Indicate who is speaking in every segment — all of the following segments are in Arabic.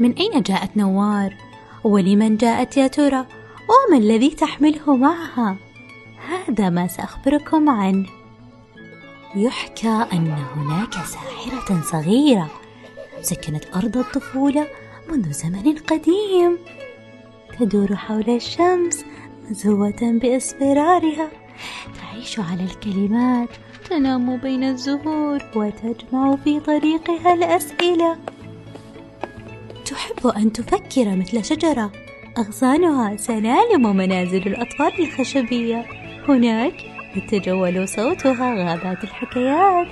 Speaker 1: من أين جاءت نوار؟ ولمن جاءت يا ترى؟ وما الذي تحمله معها؟ هذا ما سأخبركم عنه يحكى أن هناك ساحرة صغيرة سكنت أرض الطفولة منذ زمن قديم تدور حول الشمس مزهوة بإصفرارها تعيش على الكلمات تنام بين الزهور وتجمع في طريقها الأسئلة تحب أن تفكر مثل شجرة. أغصانها سلالم منازل الأطفال الخشبية. هناك يتجول صوتها غابات الحكايات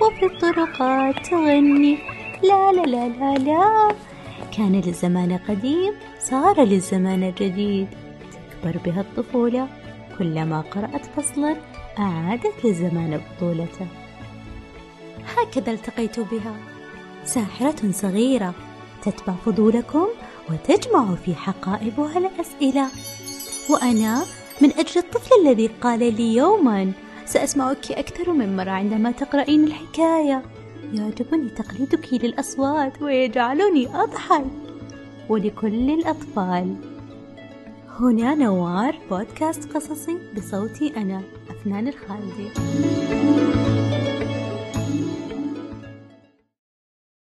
Speaker 1: وفي الطرقات تغني. لا لا لا لا لا. كان للزمان قديم صار للزمان جديد. تكبر بها الطفولة. كلما قرأت فصلا أعادت للزمان بطولته. هكذا التقيت بها. ساحرة صغيرة. تتبع فضولكم وتجمع في حقائبها الأسئلة وأنا من أجل الطفل الذي قال لي يوما سأسمعك أكثر من مرة عندما تقرأين الحكاية. يعجبني تقليدك للأصوات ويجعلني أضحك. ولكل الأطفال. هنا نوار بودكاست قصصي بصوتي أنا أفنان الخالدي.